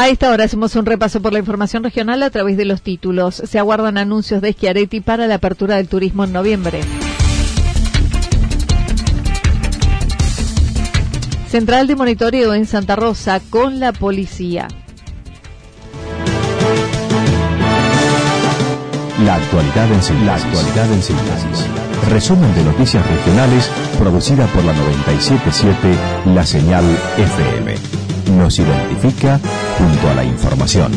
A esta hora hacemos un repaso por la información regional a través de los títulos. Se aguardan anuncios de Schiaretti para la apertura del turismo en noviembre. Central de monitoreo en Santa Rosa con la policía. La actualidad en síntesis. La síntesis. Resumen de noticias regionales producida por la 977 La Señal FM nos identifica junto a la información.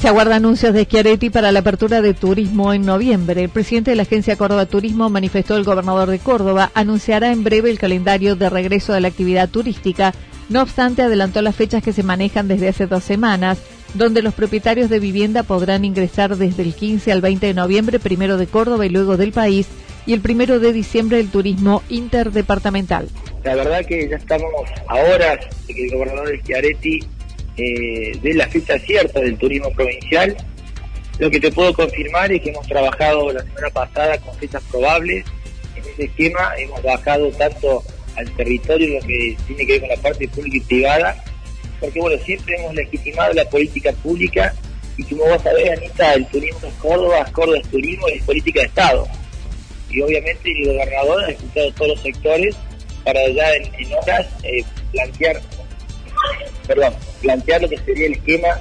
Se aguarda anuncios de Schiaretti para la apertura de turismo en noviembre. El presidente de la Agencia Córdoba Turismo manifestó el gobernador de Córdoba anunciará en breve el calendario de regreso de la actividad turística. No obstante, adelantó las fechas que se manejan desde hace dos semanas, donde los propietarios de vivienda podrán ingresar desde el 15 al 20 de noviembre, primero de Córdoba y luego del país, y el primero de diciembre el turismo interdepartamental. La verdad que ya estamos a horas de que el gobernador Schiaretti eh, dé la fecha cierta del turismo provincial. Lo que te puedo confirmar es que hemos trabajado la semana pasada con fechas probables. En ese esquema hemos bajado tanto al territorio lo que tiene que ver con la parte pública y privada, porque bueno, siempre hemos legitimado la política pública y como vos sabés, Anita, el turismo es Córdoba, Córdoba es turismo y es política de Estado y obviamente el gobernador ha escuchado todos los sectores para ya en, horas eh, plantear perdón, plantear lo que sería el esquema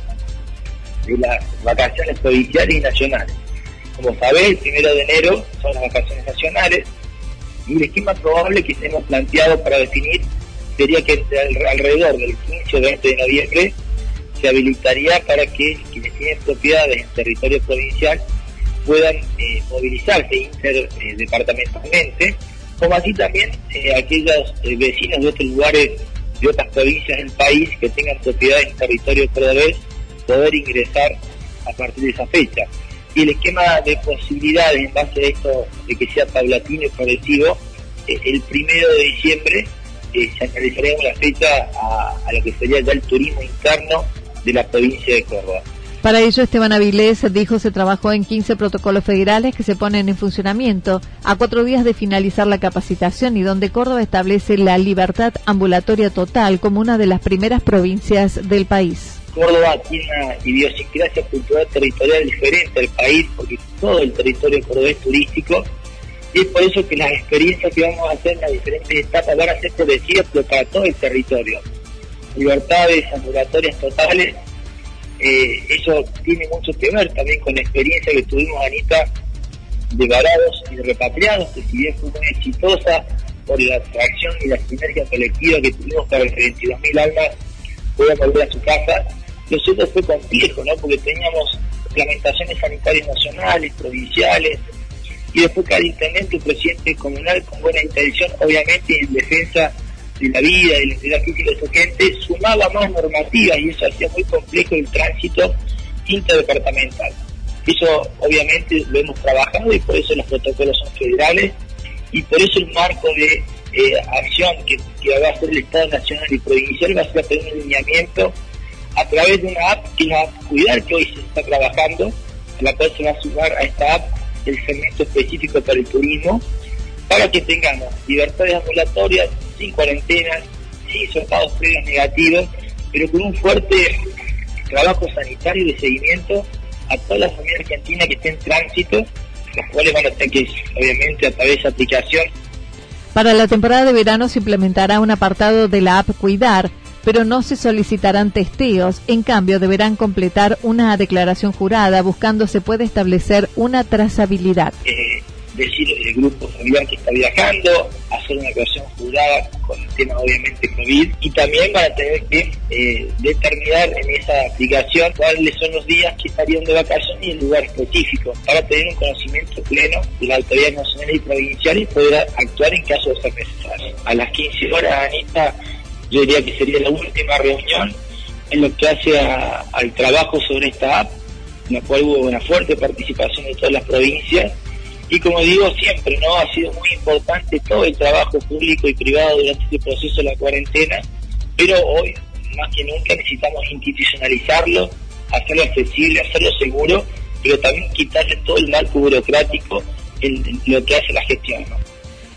de las vacaciones provinciales y nacionales. Como sabés, el primero de enero son las vacaciones nacionales y el esquema probable que hemos planteado para definir sería que alrededor del 15 o 20 de noviembre se habilitaría para que quienes tienen propiedades en territorio provincial puedan eh, movilizarse interdepartamentalmente, como así también eh, aquellos eh, vecinos de otros lugares, de otras provincias del país que tengan propiedad en territorio cordobés, poder ingresar a partir de esa fecha. Y el esquema de posibilidades en base a esto de que sea paulatino y progresivo, el primero de diciembre se analizaría una fecha a, a lo que sería ya el turismo interno de la provincia de Córdoba. Para ello, Esteban Avilés dijo se trabajó en 15 protocolos federales que se ponen en funcionamiento a cuatro días de finalizar la capacitación y donde Córdoba establece la libertad ambulatoria total como una de las primeras provincias del país. Córdoba tiene una idiosincrasia cultural territorial diferente al país porque todo el territorio cordobés es turístico y es por eso que las experiencias que vamos a hacer en las diferentes etapas van a ser progresivas pero para todo el territorio. Libertades ambulatorias totales eh, eso tiene mucho que ver también con la experiencia que tuvimos, Anita, de varados y de repatriados, que si bien fue muy exitosa por la atracción y la sinergia colectiva que tuvimos para que 22.000 almas puedan volver a su casa, lo fue complejo, ¿no? Porque teníamos reglamentaciones sanitarias nacionales, provinciales, y después cada intendente y presidente comunal con buena intención, obviamente en defensa de la vida, de la integridad física de su gente, sumaba más normativas y eso hacía muy complejo el tránsito interdepartamental. Eso obviamente lo hemos trabajado y por eso los protocolos son federales y por eso el marco de eh, acción que, va a hacer el Estado Nacional y Provincial va a ser tener un lineamiento a través de una app que nos va a cuidar que hoy se está trabajando, la cual se va a sumar a esta app el segmento específico para el turismo, para que tengamos libertades ambulatorias, sin cuarentenas, sin soldados previos negativos, pero con un fuerte trabajo sanitario de seguimiento a toda la familia argentina que esté en tránsito, los cuales van a tener que, obviamente, a través de aplicación. Para la temporada de verano se implementará un apartado de la app Cuidar, pero no se solicitarán testeos. En cambio, deberán completar una declaración jurada buscando se puede establecer una trazabilidad. Eh, decir el grupo familiar que está viajando, hacer una declaración jurada con el tema obviamente COVID y también van a tener que eh, determinar en esa aplicación cuáles son los días que estarían de vacaciones y el lugar específico para tener un conocimiento pleno de la autoridad nacional y provincial y poder actuar en caso de ser necesario. A las 15 horas, Anita, yo diría que sería la última reunión en lo que hace al trabajo sobre esta app, en la cual hubo una fuerte participación de todas las provincias. Y como digo siempre, no ha sido muy importante todo el trabajo público y privado durante este proceso de la cuarentena, pero hoy más que nunca necesitamos institucionalizarlo, hacerlo accesible, hacerlo seguro, pero también quitarle todo el marco burocrático en, lo que hace la gestión.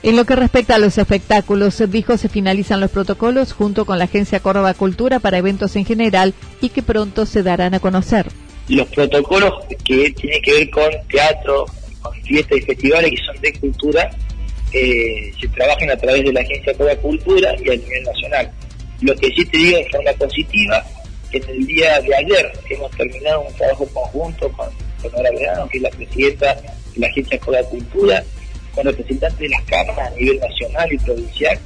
En lo que respecta a los espectáculos, dijo se finalizan los protocolos junto con la Agencia Córdoba Cultura para eventos en general y que pronto se darán a conocer. Los protocolos que tienen que ver con teatro, con fiestas y festivales que son de cultura, eh, se trabajan a través de la Agencia Córdoba Cultura y a nivel nacional. Lo que sí te digo de forma positiva, que en el día de ayer hemos terminado un trabajo conjunto con, con que es la presidenta de la Agencia Córdoba Cultura, con representantes de las cámaras a nivel nacional y provincial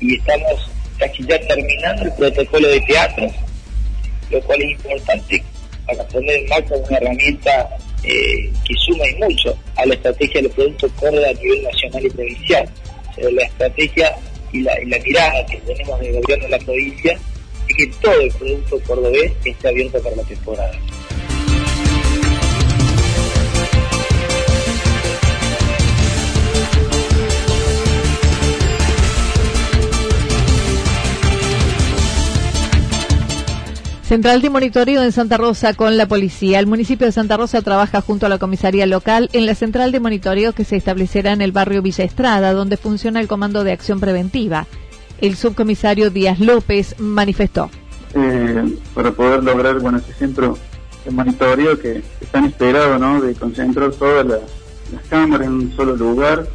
y estamos casi ya terminando el protocolo de teatro, lo cual es importante para poner en marcha una herramienta eh, que suma y mucho a la estrategia del producto Córdoba a nivel nacional y provincial. la estrategia y la, y la mirada que tenemos del gobierno de la provincia es que todo el producto cordobés esté abierto para la temporada. Central de Monitoreo en Santa Rosa con la policía. El municipio de Santa Rosa trabaja junto a la comisaría local en la central de monitoreo que se establecerá en el barrio Villa Estrada, donde funciona el Comando de Acción Preventiva. El subcomisario Díaz López manifestó. Eh, para poder lograr bueno, ese centro de monitoreo que están esperados, ¿no? de concentrar todas las, cámaras en un solo lugar.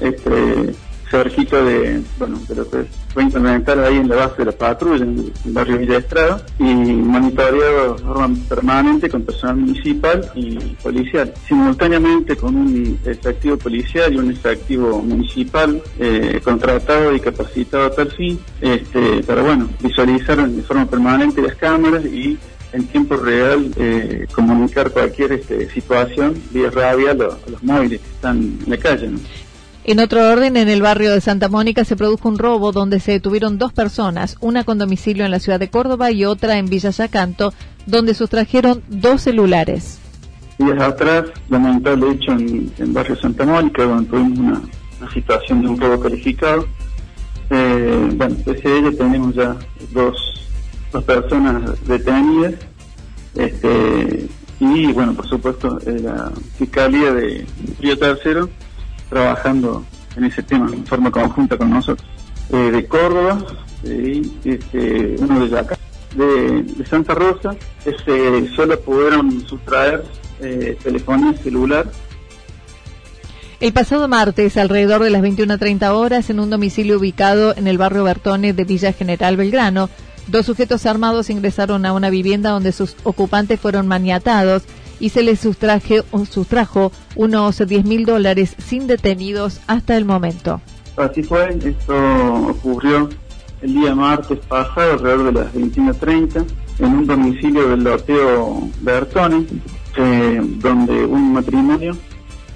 Este, cerquita de, bueno, de lo fue implementar ahí en la base de la patrulla, en el barrio Villa Estrada, y monitoreado de forma permanente con personal municipal y policial. Simultáneamente con un efectivo policial y un efectivo municipal eh, contratado y capacitado a fin, este, para, bueno, visualizar de forma permanente las cámaras y en tiempo real eh, comunicar cualquier este, situación vía radio a los, móviles que están en la calle. En otro orden, en el barrio de Santa Mónica se produjo un robo donde se detuvieron dos personas, una con domicilio en la ciudad de Córdoba y otra en Villa Yacanto, donde sustrajeron dos celulares. Días atrás, lamentable hecho en, el barrio Santa Mónica, donde tuvimos una, situación de un robo calificado. Eh, bueno, pese a ello tenemos ya dos, dos personas detenidas. Este, y bueno, por supuesto, la Fiscalía de Río Tercero trabajando en ese tema en forma conjunta con nosotros. Eh, de Córdoba, y este, uno de acá, de, Santa Rosa, este, solo pudieron sustraer eh, telefonía celular. El pasado martes, alrededor de las 21.30 horas, en un domicilio ubicado en el barrio Bertone de Villa General Belgrano, dos sujetos armados ingresaron a una vivienda donde sus ocupantes fueron maniatados y se les sustraje, sustrajo unos 10 mil dólares sin detenidos hasta el momento. Así fue, esto ocurrió el día martes pasado, alrededor de las 21.30, en un domicilio del loteo Bertone, eh, donde un matrimonio,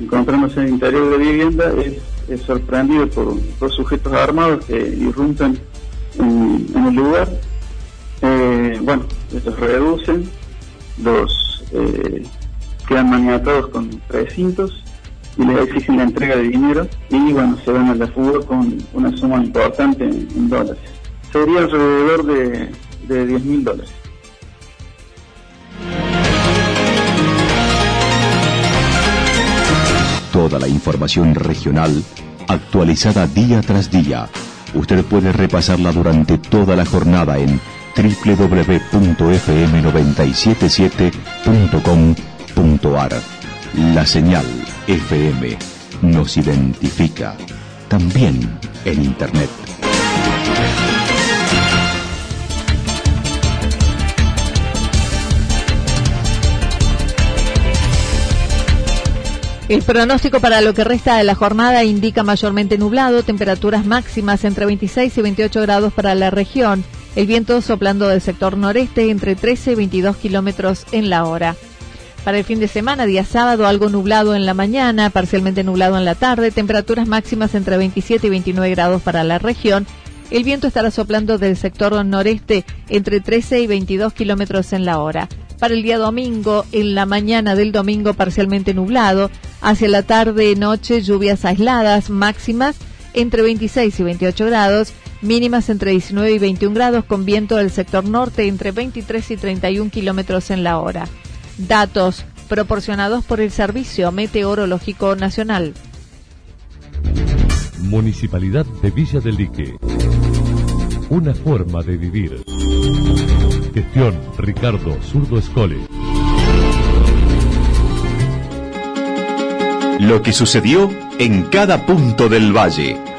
encontrándose en el interior de la vivienda, es, sorprendido por dos sujetos armados que irrumpen en, el lugar. Eh, bueno, los reducen, los eh, quedan maniatados con recintos y les exigen la entrega de dinero y bueno, se van a la fuga con una suma importante en, dólares. Sería alrededor de, de 10 mil dólares. toda la información regional actualizada día tras día. Usted puede repasarla durante toda la jornada en www.fm977.com.ar. La señal FM nos identifica también en Internet. El pronóstico para lo que resta de la jornada indica mayormente nublado, temperaturas máximas entre 26 y 28 grados para la región, el viento soplando del sector noreste entre 13 y 22 kilómetros en la hora. Para el fin de semana, día sábado, algo nublado en la mañana, parcialmente nublado en la tarde, temperaturas máximas entre 27 y 29 grados para la región. El viento estará soplando del sector noreste entre 13 y 22 kilómetros en la hora. Para el día domingo, en la mañana del domingo parcialmente nublado, hacia la tarde noche lluvias aisladas, máximas entre 26 y 28 grados, mínimas entre 19 y 21 grados con viento del sector norte entre 23 y 31 kilómetros en la hora. Datos proporcionados por el Servicio Meteorológico Nacional. Municipalidad de Villa del Lique. Una forma de vivir. Gestión Ricardo Zurdo Escole. Lo que sucedió en cada punto del valle.